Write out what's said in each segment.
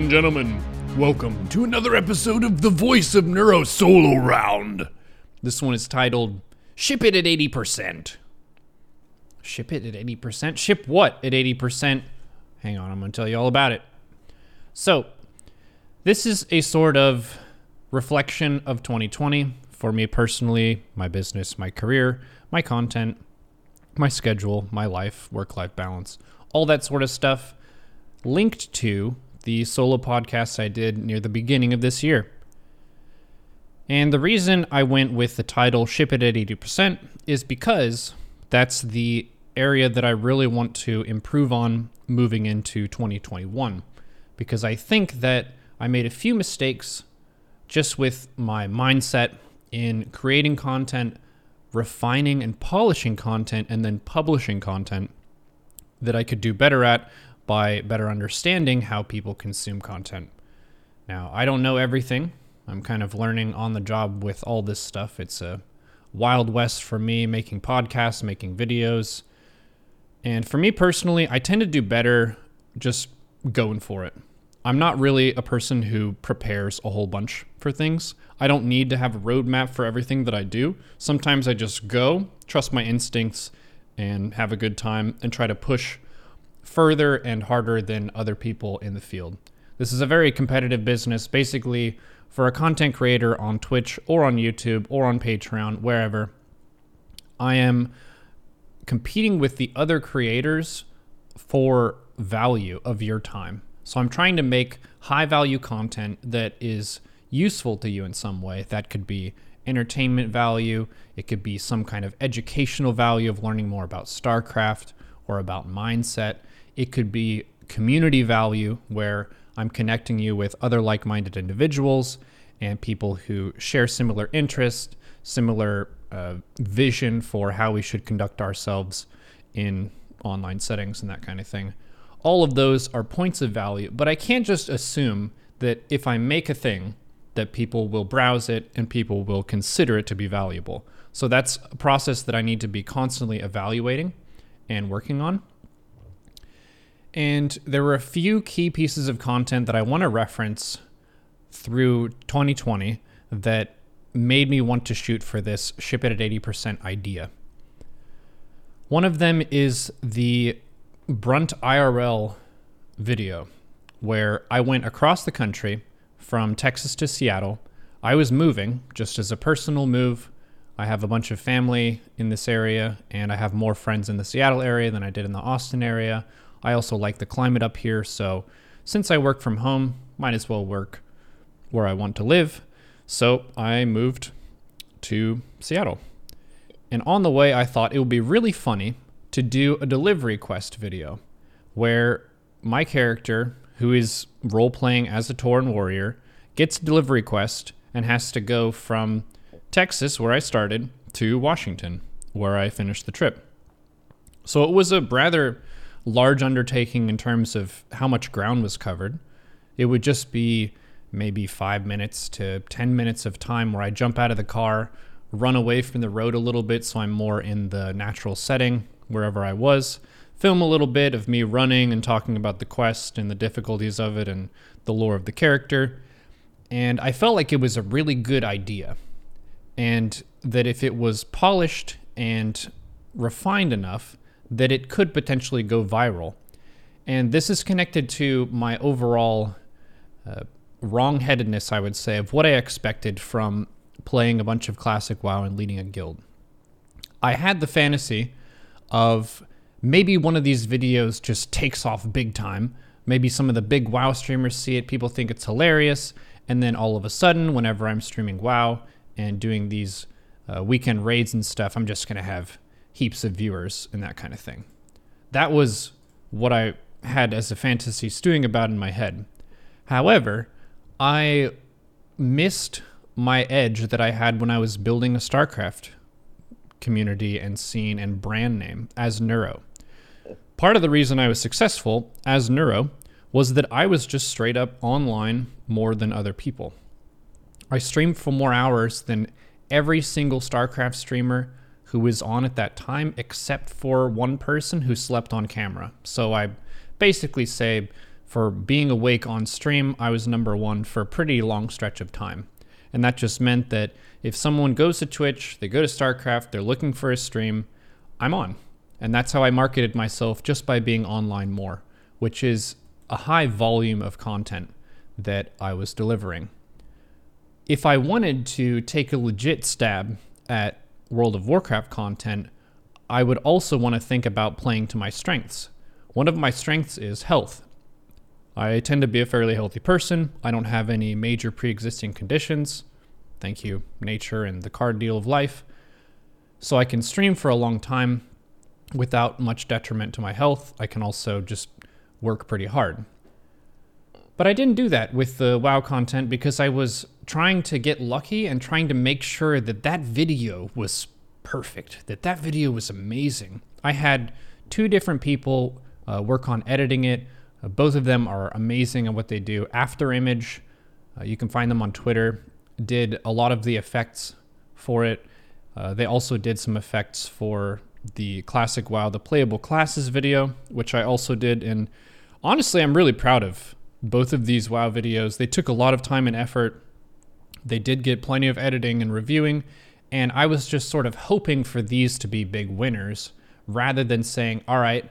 and gentlemen, welcome to another episode of the Voice of Neuro Solo Round. This one is titled Ship It at 80%. Ship it at 80%? Ship what at 80%? Hang on, I'm going to tell you all about it. So, this is a sort of reflection of 2020 for me personally, my business, my career, my content, my schedule, my life, work life balance, all that sort of stuff linked to the solo podcast I did near the beginning of this year. And the reason I went with the title Ship It at 80% is because that's the area that I really want to improve on moving into 2021. Because I think that I made a few mistakes just with my mindset in creating content, refining and polishing content, and then publishing content that I could do better at by better understanding how people consume content. Now, I don't know everything. I'm kind of learning on the job with all this stuff. It's a wild west for me making podcasts, making videos. And for me personally, I tend to do better just going for it. I'm not really a person who prepares a whole bunch for things. I don't need to have a roadmap for everything that I do. Sometimes I just go, trust my instincts, and have a good time and try to push further and harder than other people in the field. This is a very competitive business. Basically, for a content creator on Twitch or on YouTube or on Patreon, wherever, I am competing with the other creators for value of your time. So I'm trying to make high value content that is useful to you in some way. That could be entertainment value, it could be some kind of educational value of learning more about StarCraft or about mindset. It could be community value where I'm connecting you with other like minded individuals and people who share similar interests, similar uh, vision for how we should conduct ourselves in online settings and that kind of thing. All of those are points of value, but I can't just assume that if I make a thing, that people will browse it and people will consider it to be valuable. So that's a process that I need to be constantly evaluating and working on. And there were a few key pieces of content that I want to reference through 2020 that made me want to shoot for this ship it at 80% idea. One of them is the Brunt IRL video, where I went across the country from Texas to Seattle. I was moving just as a personal move. I have a bunch of family in this area, and I have more friends in the Seattle area than I did in the Austin area. I also like the climate up here, so since I work from home, might as well work where I want to live. So I moved to Seattle. And on the way, I thought it would be really funny to do a delivery quest video where my character, who is role playing as a Tauren warrior, gets a delivery quest and has to go from Texas, where I started, to Washington, where I finished the trip. So it was a rather large undertaking in terms of how much ground was covered. It would just be maybe five minutes to 10 minutes of time where I jump out of the car, run away from the road a little bit so I'm more in the natural setting wherever I was, film a little bit of me running and talking about the quest and the difficulties of it and the lore of the character. And I felt like it was a really good idea. And that if it was polished and refined enough, that it could potentially go viral. And this is connected to my overall uh, wrongheadedness, I would say, of what I expected from playing a bunch of classic WoW and leading a guild. I had the fantasy of maybe one of these videos just takes off big time. Maybe some of the big WoW streamers see it, people think it's hilarious, and then all of a sudden, whenever I'm streaming WoW and doing these uh, weekend raids and stuff, I'm just going to have heaps of viewers and that kind of thing. That was what I had as a fantasy stewing about in my head. However, I missed my edge that I had when I was building a StarCraft community and scene and brand name as Neuro. Part of the reason I was successful as Neuro was that I was just straight up online more than other people. I streamed for more hours than every single StarCraft streamer who was on at that time, except for one person who slept on camera. So I basically say for being awake on stream, I was number one for a pretty long stretch of time. And that just meant that if someone goes to Twitch, they go to StarCraft, they're looking for a stream, I'm on. And that's how I marketed myself just by being online more, which is a high volume of content that I was delivering. If I wanted to take a legit stab at World of Warcraft content, I would also want to think about playing to my strengths. One of my strengths is health. I tend to be a fairly healthy person. I don't have any major pre existing conditions. Thank you, nature and the card deal of life. So I can stream for a long time without much detriment to my health. I can also just work pretty hard. But I didn't do that with the WoW content because I was trying to get lucky and trying to make sure that that video was perfect, that that video was amazing. I had two different people uh, work on editing it. Uh, both of them are amazing at what they do. After Image, uh, you can find them on Twitter, did a lot of the effects for it. Uh, they also did some effects for the classic WoW, the playable classes video, which I also did. And honestly, I'm really proud of both of these WoW videos. They took a lot of time and effort. They did get plenty of editing and reviewing. And I was just sort of hoping for these to be big winners rather than saying, all right,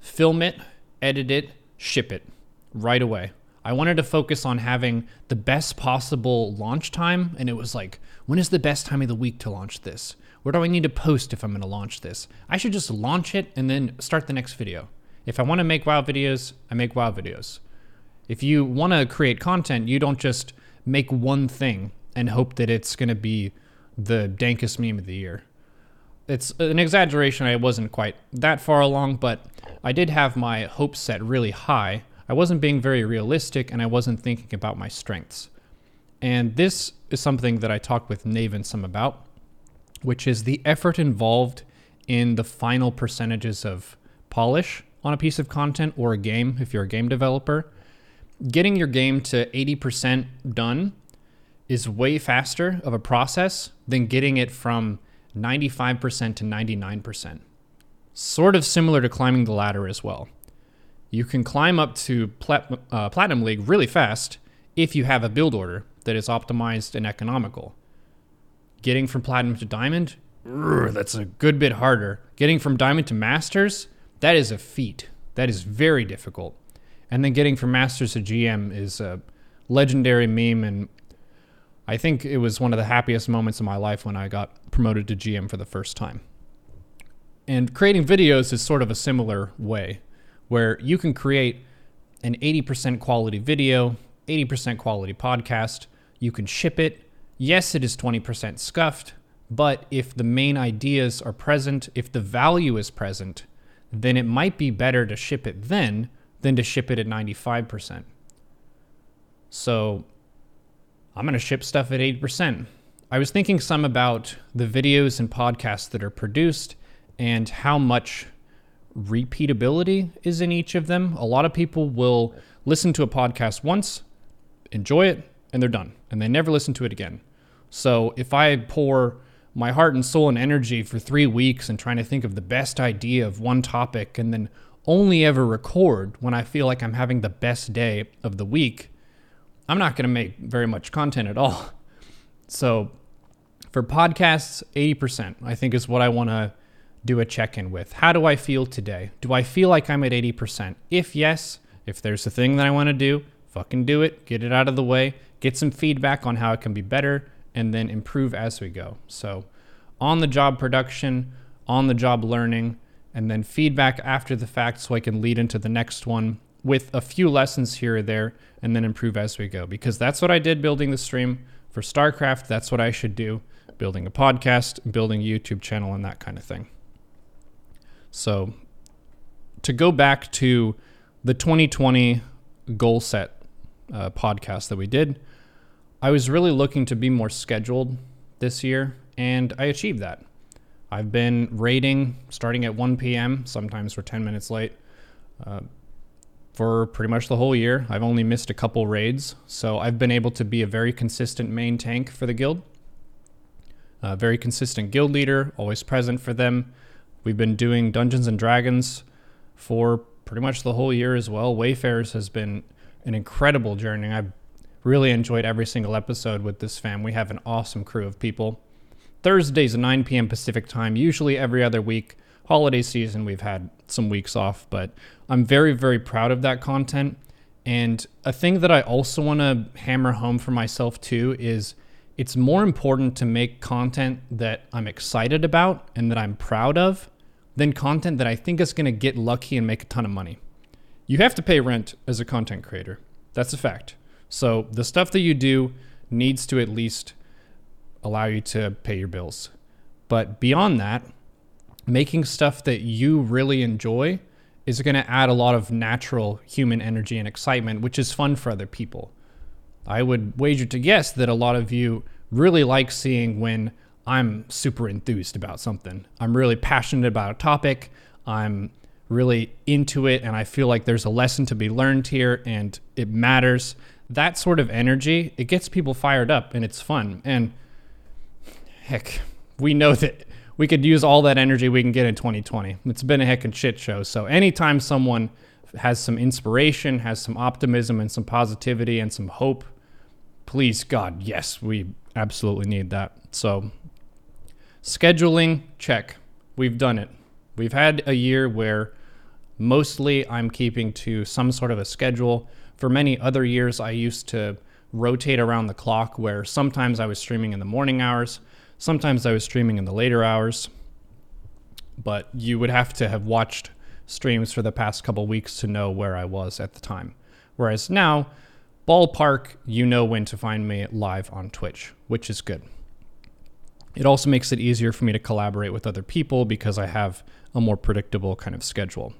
film it, edit it, ship it right away. I wanted to focus on having the best possible launch time. And it was like, when is the best time of the week to launch this? Where do I need to post if I'm going to launch this? I should just launch it and then start the next video. If I want to make WoW videos, I make WoW videos. If you want to create content, you don't just make one thing and hope that it's going to be the dankest meme of the year. It's an exaggeration. I wasn't quite that far along, but I did have my hopes set really high I wasn't being very realistic and I wasn't thinking about my strengths. And this is something that I talked with Naven some about, which is the effort involved in the final percentages of polish on a piece of content or a game if you're a game developer. Getting your game to 80% done is way faster of a process than getting it from 95% to 99%. Sort of similar to climbing the ladder as well you can climb up to Plat- uh, Platinum League really fast if you have a build order that is optimized and economical. Getting from Platinum to Diamond, that's a good bit harder. Getting from Diamond to Masters, that is a feat. That is very difficult. And then getting from Masters to GM is a legendary meme, and I think it was one of the happiest moments of my life when I got promoted to GM for the first time. And creating videos is sort of a similar way where you can create an 80% quality video, 80% quality podcast. You can ship it. Yes, it is 20% scuffed, but if the main ideas are present, if the value is present, then it might be better to ship it then than to ship it at 95%. So I'm going to ship stuff at 8%. I was thinking some about the videos and podcasts that are produced and how much repeatability is in each of them. A lot of people will listen to a podcast once, enjoy it, and they're done, and they never listen to it again. So if I pour my heart and soul and energy for three weeks and trying to think of the best idea of one topic and then only ever record when I feel like I'm having the best day of the week, I'm not going to make very much content at all. So for podcasts, 80%, I think is what I want to do a check in with. How do I feel today? Do I feel like I'm at 80%? If yes, if there's a thing that I want to do, fucking do it, get it out of the way, get some feedback on how it can be better, and then improve as we go. So, on the job production, on the job learning, and then feedback after the fact so I can lead into the next one with a few lessons here or there and then improve as we go. Because that's what I did building the stream for StarCraft. That's what I should do building a podcast, building a YouTube channel, and that kind of thing. So, to go back to the 2020 goal set uh, podcast that we did, I was really looking to be more scheduled this year, and I achieved that. I've been raiding starting at 1 p.m., sometimes we're 10 minutes late, uh, for pretty much the whole year. I've only missed a couple raids, so I've been able to be a very consistent main tank for the guild. A very consistent guild leader, always present for them. We've been doing Dungeons and Dragons for pretty much the whole year as well. Wayfarers has been an incredible journey. I've really enjoyed every single episode with this fam. We have an awesome crew of people. Thursdays, 9 p.m. Pacific time, usually every other week. Holiday season, we've had some weeks off, but I'm very, very proud of that content. And a thing that I also want to hammer home for myself too is it's more important to make content that I'm excited about and that I'm proud of than content that I think is going to get lucky and make a ton of money. You have to pay rent as a content creator. That's a fact. So the stuff that you do needs to at least allow you to pay your bills. But beyond that, making stuff that you really enjoy is going to add a lot of natural human energy and excitement, which is fun for other people. I would wager to guess that a lot of you really like seeing when I'm super enthused about something. I'm really passionate about a topic. I'm really into it, and I feel like there's a lesson to be learned here and it matters. That sort of energy, it gets people fired up and it's fun. And heck, we know that we could use all that energy we can get in 2020. It's been a heckin' shit show. So anytime someone has some inspiration, has some optimism and some positivity and some hope, please God, yes, we absolutely need that. So scheduling, check. We've done it. We've had a year where mostly I'm keeping to some sort of a schedule. For many other years, I used to rotate around the clock where sometimes I was streaming in the morning hours, Sometimes I was streaming in the later hours, but you would have to have watched streams for the past couple weeks to know where I was at the time. Whereas now, ballpark, you know when to find me live on Twitch, which is good. It also makes it easier for me to collaborate with other people because I have a more predictable kind of schedule.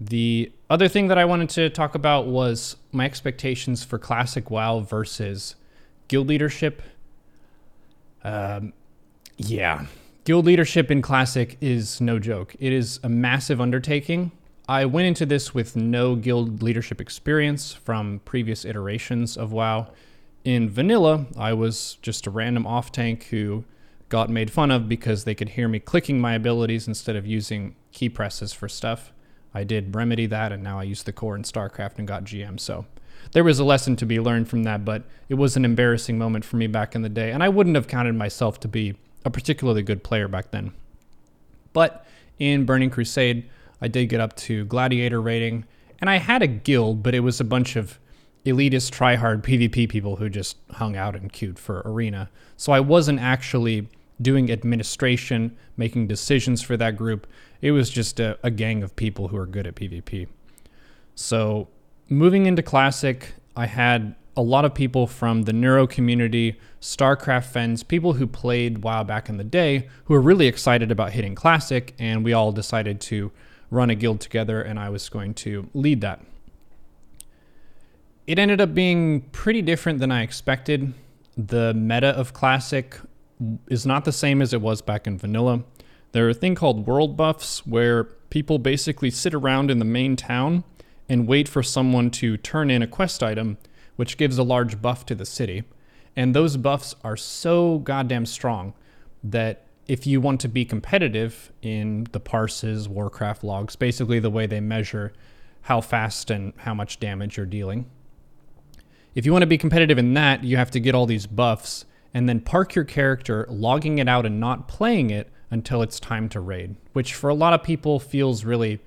The other thing that I wanted to talk about was my expectations for Classic WoW versus guild leadership um, yeah. Guild leadership in Classic is no joke. It is a massive undertaking. I went into this with no guild leadership experience from previous iterations of WoW. In Vanilla, I was just a random off tank who got made fun of because they could hear me clicking my abilities instead of using key presses for stuff. I did remedy that, and now I use the core in StarCraft and got GM. So there was a lesson to be learned from that, but it was an embarrassing moment for me back in the day, and I wouldn't have counted myself to be a particularly good player back then. But in Burning Crusade, I did get up to Gladiator rating, and I had a guild, but it was a bunch of elitist tryhard PvP people who just hung out and queued for arena. So I wasn't actually doing administration, making decisions for that group. It was just a, a gang of people who are good at PvP. So moving into Classic, I had a lot of people from the Neuro community, StarCraft fans, people who played WoW back in the day, who were really excited about hitting Classic, and we all decided to run a guild together, and I was going to lead that. It ended up being pretty different than I expected. The meta of Classic is not the same as it was back in Vanilla. There are a thing called world buffs where people basically sit around in the main town and wait for someone to turn in a quest item, which gives a large buff to the city. And those buffs are so goddamn strong that if you want to be competitive in the parses, Warcraft logs, basically the way they measure how fast and how much damage you're dealing. If you want to be competitive in that, you have to get all these buffs and then park your character, logging it out and not playing it until it's time to raid, which for a lot of people feels really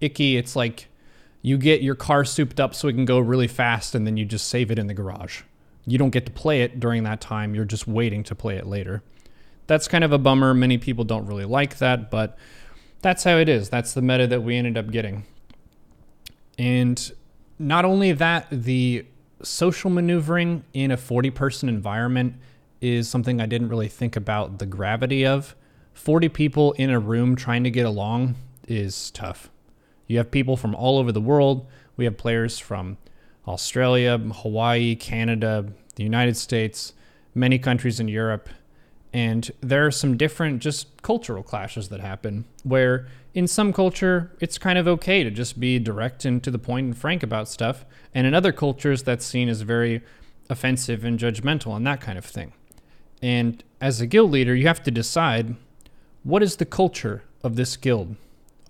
icky. It's like you get your car souped up so it can go really fast and then you just save it in the garage. You don't get to play it during that time, you're just waiting to play it later. That's kind of a bummer. Many people don't really like that, but that's how it is. That's the meta that we ended up getting. And not only that, the social maneuvering in a 40 person environment is something I didn't really think about the gravity of. 40 people in a room trying to get along is tough. You have people from all over the world. We have players from Australia, Hawaii, Canada, the United States, many countries in Europe. And there are some different just cultural clashes that happen where in some culture it's kind of okay to just be direct and to the point and frank about stuff. And in other cultures that's seen as very offensive and judgmental and that kind of thing. And as a guild leader, you have to decide what is the culture of this guild?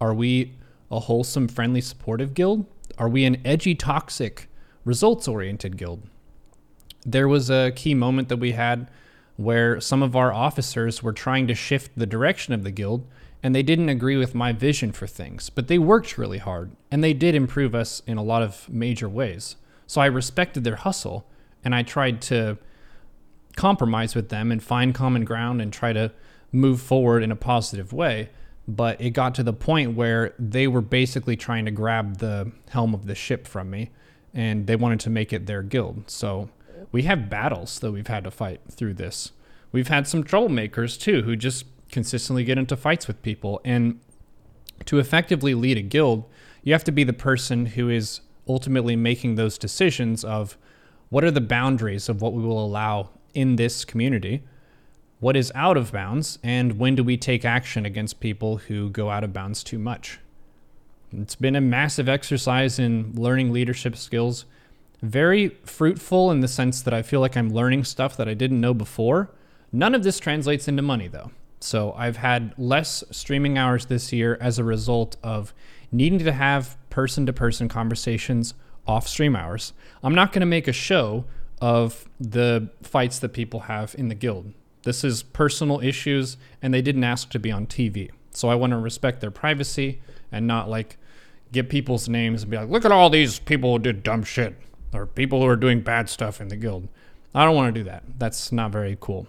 Are we a wholesome, friendly, supportive guild? Are we an edgy, toxic, results oriented guild? There was a key moment that we had where some of our officers were trying to shift the direction of the guild and they didn't agree with my vision for things, but they worked really hard and they did improve us in a lot of major ways. So I respected their hustle and I tried to compromise with them and find common ground and try to move forward in a positive way. But it got to the point where they were basically trying to grab the helm of the ship from me and they wanted to make it their guild. So we have battles that we've had to fight through this. We've had some troublemakers too who just consistently get into fights with people. And to effectively lead a guild, you have to be the person who is ultimately making those decisions of what are the boundaries of what we will allow in this community, what is out of bounds, and when do we take action against people who go out of bounds too much. It's been a massive exercise in learning leadership skills. Very fruitful in the sense that I feel like I'm learning stuff that I didn't know before. None of this translates into money, though. So I've had less streaming hours this year as a result of needing to have person to person conversations off stream hours. I'm not going to make a show of the fights that people have in the guild. This is personal issues, and they didn't ask to be on TV. So I want to respect their privacy and not like get people's names and be like, look at all these people who did dumb shit or people who are doing bad stuff in the guild. I don't want to do that. That's not very cool.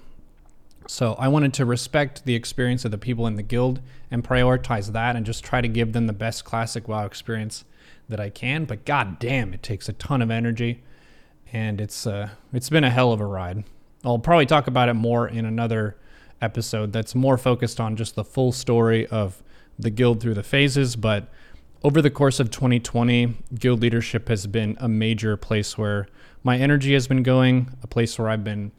So I wanted to respect the experience of the people in the guild and prioritize that and just try to give them the best classic WoW experience that I can. But god damn, it takes a ton of energy, and it's uh, it's been a hell of a ride. I'll probably talk about it more in another episode that's more focused on just the full story of the guild through the phases. But over the course of 2020, guild leadership has been a major place where my energy has been going, a place where I've been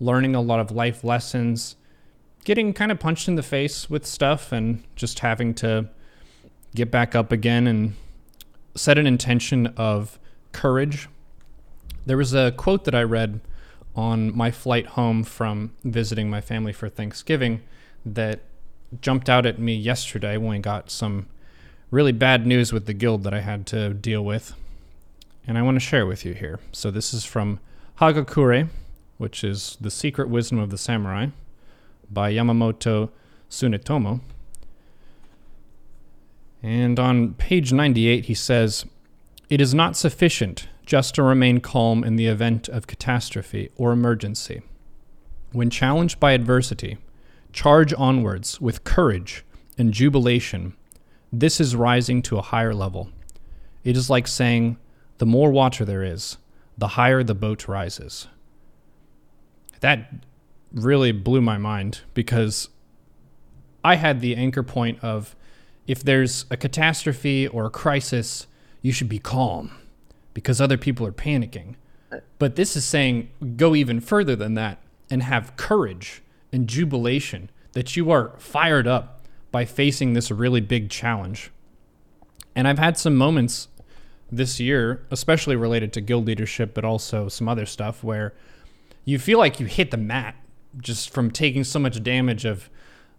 learning a lot of life lessons, getting kind of punched in the face with stuff, and just having to get back up again and set an intention of courage. There was a quote that I read on my flight home from visiting my family for Thanksgiving that jumped out at me yesterday when we got some really bad news with the guild that I had to deal with. And I want to share with you here. So this is from Hagakure, which is The Secret Wisdom of the Samurai by Yamamoto Tsunetomo. And on page 98, he says, It is not sufficient just to remain calm in the event of catastrophe or emergency. When challenged by adversity, charge onwards with courage and jubilation. This is rising to a higher level. It is like saying, The more water there is, the higher the boat rises that really blew my mind because I had the anchor point of if there's a catastrophe or a crisis, you should be calm because other people are panicking. But this is saying go even further than that and have courage and jubilation that you are fired up by facing this really big challenge. And I've had some moments this year, especially related to guild leadership, but also some other stuff where you feel like you hit the mat just from taking so much damage of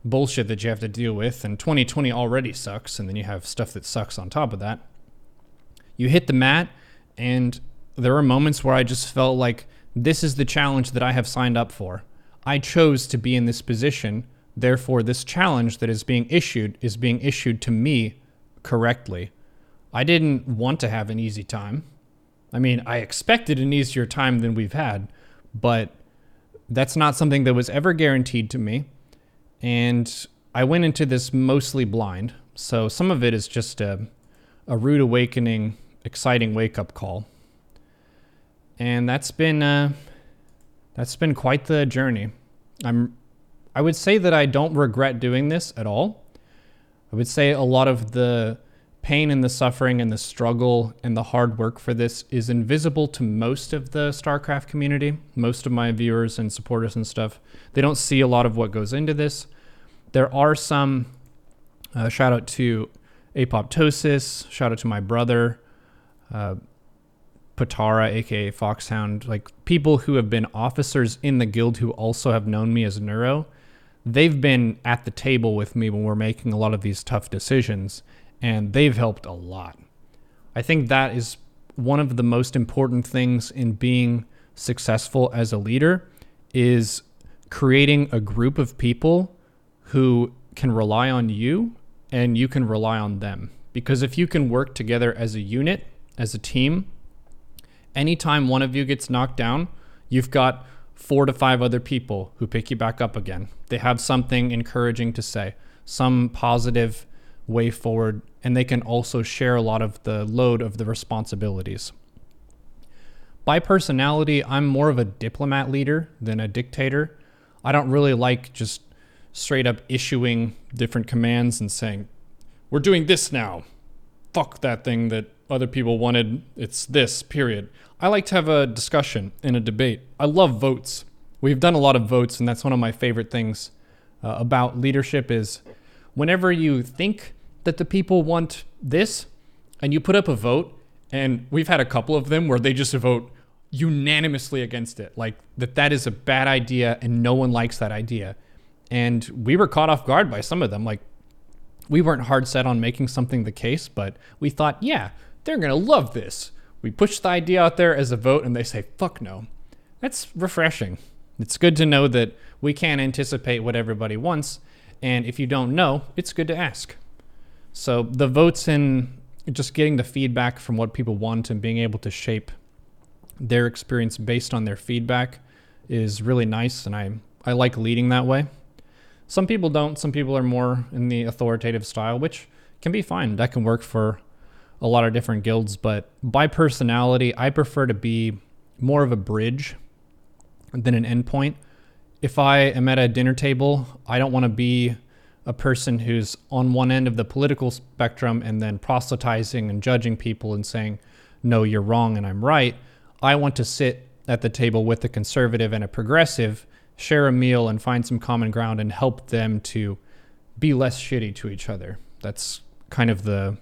bullshit that you have to deal with. And 2020 already sucks, and then you have stuff that sucks on top of that. You hit the mat, and there are moments where I just felt like this is the challenge that I have signed up for. I chose to be in this position. Therefore, this challenge that is being issued is being issued to me correctly. I didn't want to have an easy time. I mean, I expected an easier time than we've had, but that's not something that was ever guaranteed to me. And I went into this mostly blind. So some of it is just a, a rude awakening, exciting wake up call. And that's been uh, that's been quite the journey. I'm I would say that I don't regret doing this at all. I would say a lot of the pain and the suffering and the struggle and the hard work for this is invisible to most of the StarCraft community, most of my viewers and supporters and stuff. They don't see a lot of what goes into this. There are some, uh, shout out to Apoptosis, shout out to my brother, uh, Patara, aka Foxhound, like people who have been officers in the guild who also have known me as Neuro. They've been at the table with me when we're making a lot of these tough decisions and they've helped a lot. I think that is one of the most important things in being successful as a leader is creating a group of people who can rely on you and you can rely on them. Because if you can work together as a unit, as a team, anytime one of you gets knocked down, you've got four to five other people who pick you back up again. They have something encouraging to say, some positive way forward, and they can also share a lot of the load of the responsibilities. By personality, I'm more of a diplomat leader than a dictator. I don't really like just straight up issuing different commands and saying, we're doing this now. Fuck that thing that other people wanted. It's this, period. I like to have a discussion and a debate. I love votes. We've done a lot of votes, and that's one of my favorite things uh, about leadership is whenever you think that the people want this and you put up a vote, and we've had a couple of them where they just vote unanimously against it, like that that is a bad idea and no one likes that idea. And we were caught off guard by some of them. Like we weren't hard set on making something the case, but we thought, yeah, they're going to love this. We push the idea out there as a vote and they say, fuck no. That's refreshing. It's good to know that we can't anticipate what everybody wants. And if you don't know, it's good to ask. So the votes in just getting the feedback from what people want and being able to shape their experience based on their feedback is really nice. And I, I like leading that way. Some people don't. Some people are more in the authoritative style, which can be fine. That can work for a lot of different guilds. But by personality, I prefer to be more of a bridge than an endpoint. If I am at a dinner table, I don't want to be a person who's on one end of the political spectrum and then proselytizing and judging people and saying, no, you're wrong and I'm right. I want to sit at the table with a conservative and a progressive share a meal and find some common ground and help them to be less shitty to each other. That's kind of the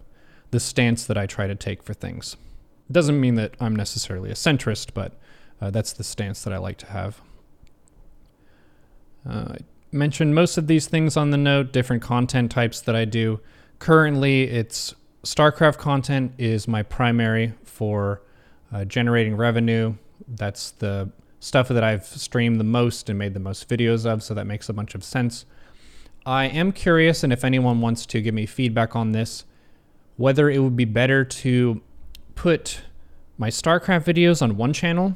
the stance that I try to take for things. It doesn't mean that I'm necessarily a centrist, but uh, that's the stance that I like to have. Uh, I mentioned most of these things on the note, different content types that I do. Currently, it's StarCraft content is my primary for uh, generating revenue. That's the stuff that I've streamed the most and made the most videos of, so that makes a bunch of sense. I am curious, and if anyone wants to give me feedback on this, whether it would be better to put my StarCraft videos on one channel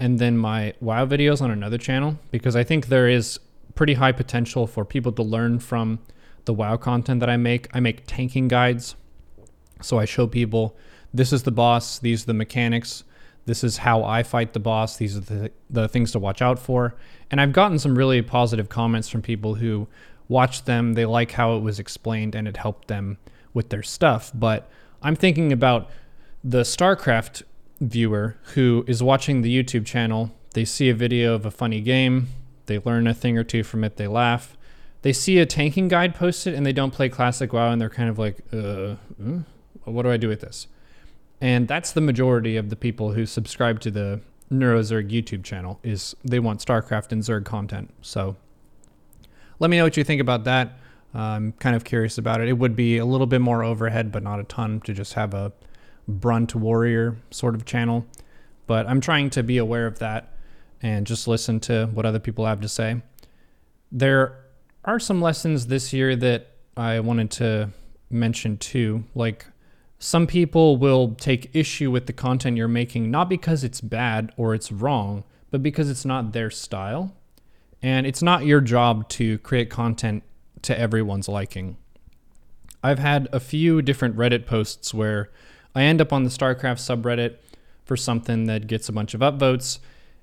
and then my WoW videos on another channel, because I think there is pretty high potential for people to learn from the WoW content that I make. I make tanking guides, so I show people this is the boss, these are the mechanics, this is how I fight the boss. These are the, the things to watch out for. And I've gotten some really positive comments from people who watched them. They like how it was explained and it helped them with their stuff. But I'm thinking about the StarCraft viewer who is watching the YouTube channel. They see a video of a funny game, they learn a thing or two from it, they laugh. They see a tanking guide posted and they don't play Classic WoW and they're kind of like, uh, uh what do I do with this? and that's the majority of the people who subscribe to the NeuroZerg YouTube channel is they want StarCraft and Zerg content. So let me know what you think about that. I'm kind of curious about it. It would be a little bit more overhead, but not a ton to just have a brunt warrior sort of channel. But I'm trying to be aware of that and just listen to what other people have to say. There are some lessons this year that I wanted to mention too, like some people will take issue with the content you're making not because it's bad or it's wrong, but because it's not their style. And it's not your job to create content to everyone's liking. I've had a few different Reddit posts where I end up on the StarCraft subreddit for something that gets a bunch of upvotes,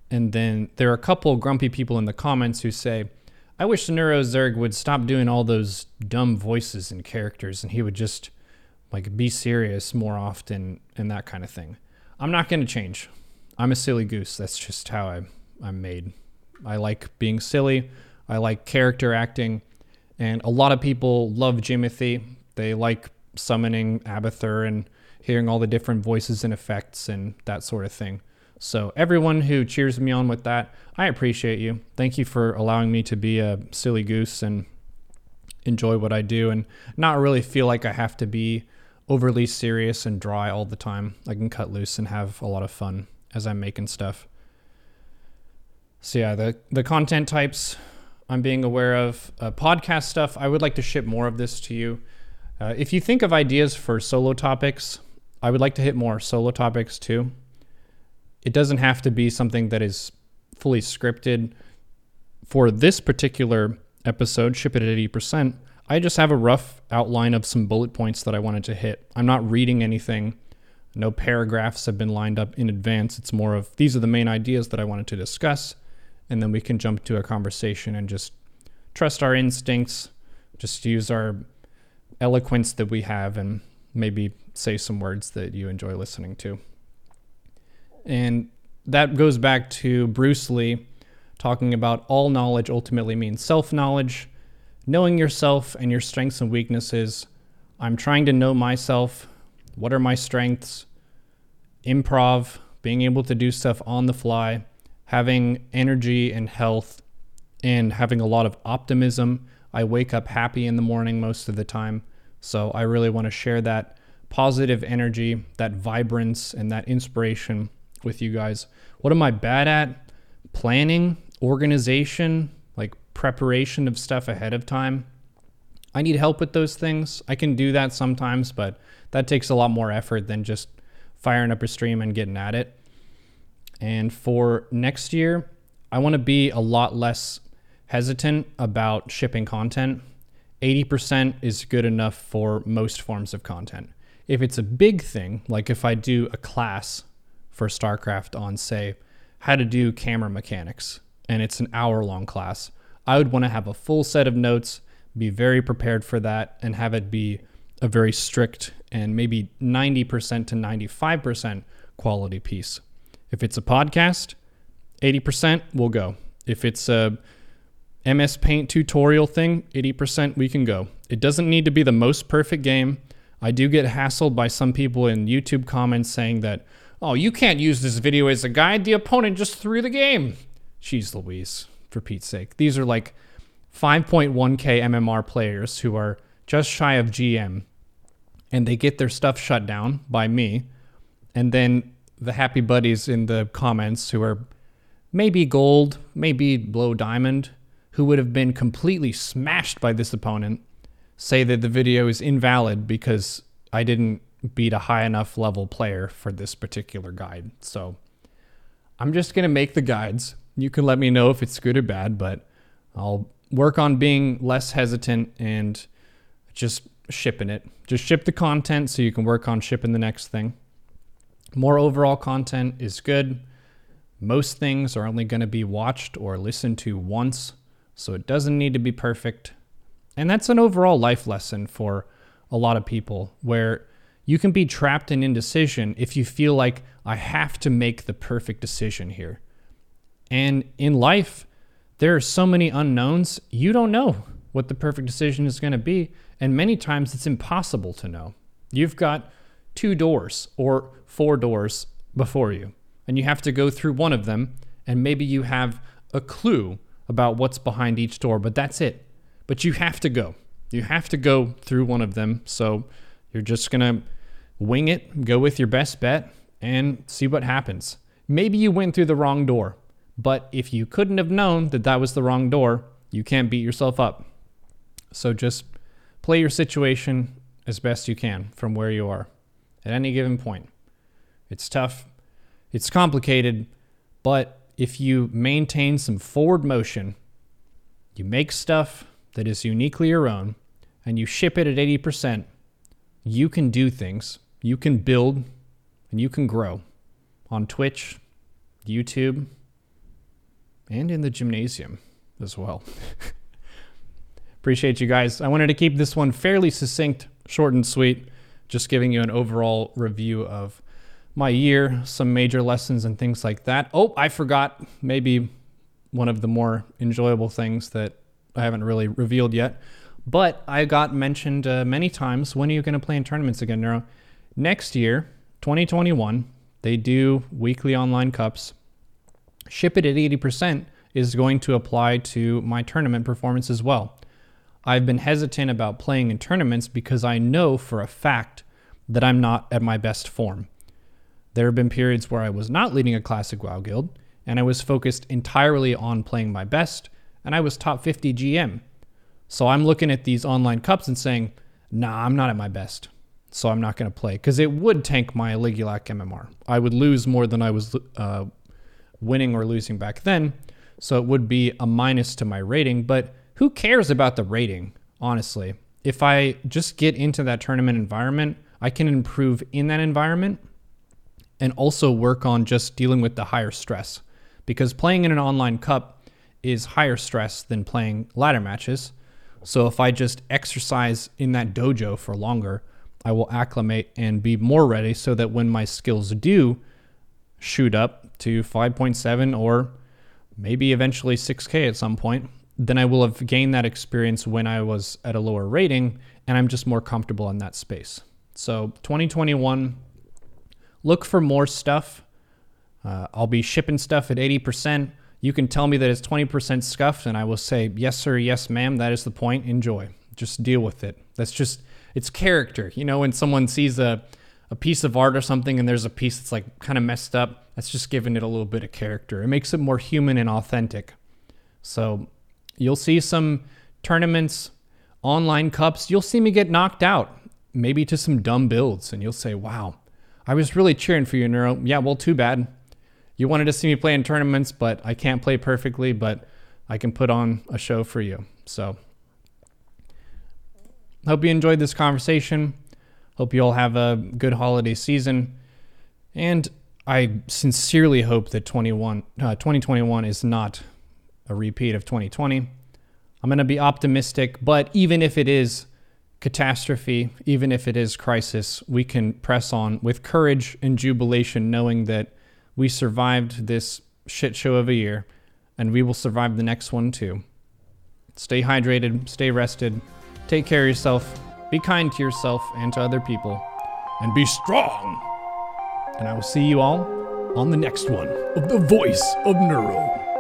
and then there are a couple grumpy people in the comments who say, I wish NeuroZerg would stop doing all those dumb voices and characters and he would just like be serious more often and that kind of thing. I'm not going to change. I'm a silly goose. That's just how I, I'm made. I like being silly. I like character acting. And a lot of people love Jimothy. They like summoning Abathur and hearing all the different voices and effects and that sort of thing. So, everyone who cheers me on with that, I appreciate you. Thank you for allowing me to be a silly goose and enjoy what I do and not really feel like I have to be overly serious and dry all the time. I can cut loose and have a lot of fun as I'm making stuff. So yeah, the the content types I'm being aware of uh, podcast stuff. I would like to ship more of this to you. Uh, if you think of ideas for solo topics, I would like to hit more solo topics too. It doesn't have to be something that is fully scripted. For this particular episode, ship it at 80%. I just have a rough outline of some bullet points that I wanted to hit. I'm not reading anything. No paragraphs have been lined up in advance. It's more of these are the main ideas that I wanted to discuss, and then we can jump to a conversation and just trust our instincts, just use our eloquence that we have, and maybe say some words that you enjoy listening to. And that goes back to Bruce Lee talking about all knowledge ultimately means self knowledge, knowing yourself and your strengths and weaknesses. I'm trying to know myself. What are my strengths? Improv, being able to do stuff on the fly, having energy and health, and having a lot of optimism. I wake up happy in the morning most of the time. So I really want to share that positive energy, that vibrance, and that inspiration with you guys. What am I bad at? Planning, organization, like preparation of stuff ahead of time. I need help with those things. I can do that sometimes, but that takes a lot more effort than just firing up a stream and getting at it. And for next year, I want to be a lot less hesitant about shipping content. 80% is good enough for most forms of content. If it's a big thing, like if I do a class for StarCraft on, say, how to do camera mechanics, and it's an hour long class, I would want to have a full set of notes, be very prepared for that, and have it be a very strict and maybe 90% to 95% quality piece. If it's a podcast, 80% will go. If it's a MS Paint tutorial thing, 80% we can go. It doesn't need to be the most perfect game. I do get hassled by some people in YouTube comments saying that, Oh, you can't use this video as a guide. The opponent just threw the game. Jeez Louise, for Pete's sake. These are like 5.1k MMR players who are just shy of GM, and they get their stuff shut down by me. And then the happy buddies in the comments who are maybe gold, maybe below diamond, who would have been completely smashed by this opponent, say that the video is invalid because I didn't beat a high enough level player for this particular guide. So I'm just going to make the guides. You can let me know if it's good or bad, but I'll work on being less hesitant and just shipping it. Just ship the content so you can work on shipping the next thing. More overall content is good. Most things are only going to be watched or listened to once, so it doesn't need to be perfect. And that's an overall life lesson for a lot of people where you can be trapped in indecision if you feel like I have to make the perfect decision here. And in life, there are so many unknowns, you don't know what the perfect decision is going to be. And many times it's impossible to know. You've got two doors or four doors before you, and you have to go through one of them, and maybe you have a clue about what's behind each door, but that's it. But you have to go. You have to go through one of them. So you're just going to wing it, go with your best bet, and see what happens. Maybe you went through the wrong door, but if you couldn't have known that that was the wrong door, you can't beat yourself up. So just play your situation as best you can from where you are at any given point. It's tough, it's complicated, but if you maintain some forward motion, you make stuff that is uniquely your own, and you ship it at 80%, you can do things you can build and you can grow on Twitch, YouTube, and in the gymnasium as well. Appreciate you guys. I wanted to keep this one fairly succinct, short and sweet, just giving you an overall review of my year, some major lessons and things like that. Oh, I forgot maybe one of the more enjoyable things that I haven't really revealed yet. But I got mentioned uh, many times when are you going to play in tournaments again, Neuro? Next year, 2021, they do weekly online cups. Ship it at 80% is going to apply to my tournament performance as well. I've been hesitant about playing in tournaments because I know for a fact that I'm not at my best form. There have been periods where I was not leading a classic WoW guild, and I was focused entirely on playing my best, and I was top 50 GM. So I'm looking at these online cups and saying, nah, I'm not at my best. So I'm not going to play because it would tank my Aligulac MMR. I would lose more than I was uh, winning or losing back then. So it would be a minus to my rating. But who cares about the rating, honestly? If I just get into that tournament environment, I can improve in that environment and also work on just dealing with the higher stress. Because playing in an online cup is higher stress than playing ladder matches. So if I just exercise in that dojo for longer, I will acclimate and be more ready so that when my skills do shoot up to 5.7 or maybe eventually 6K at some point, then I will have gained that experience when I was at a lower rating and I'm just more comfortable in that space. So 2021, look for more stuff. Uh, I'll be shipping stuff at 80%. You can tell me that it's 20% scuffed, and I will say, yes, sir, yes, ma'am. That is the point. Enjoy. Just deal with it. That's just, it's character. You know, when someone sees a, a piece of art or something and there's a piece that's like kind of messed up, that's just giving it a little bit of character. It makes it more human and authentic. So you'll see some tournaments, online cups. You'll see me get knocked out, maybe to some dumb builds, and you'll say, wow, I was really cheering for you, Neuro. Yeah, well, too bad you wanted to see me play in tournaments, but I can't play perfectly, but I can put on a show for you. So, hope you enjoyed this conversation. Hope you all have a good holiday season. And I sincerely hope that 21, uh, 2021 is not a repeat of 2020. I'm going to be optimistic, but even if it is catastrophe, even if it is crisis, we can press on with courage and jubilation, knowing that we survived this shit show of a year, and we will survive the next one too. Stay hydrated, stay rested, take care of yourself, be kind to yourself and to other people, and be strong. And I will see you all on the next one of The Voice of Neuro.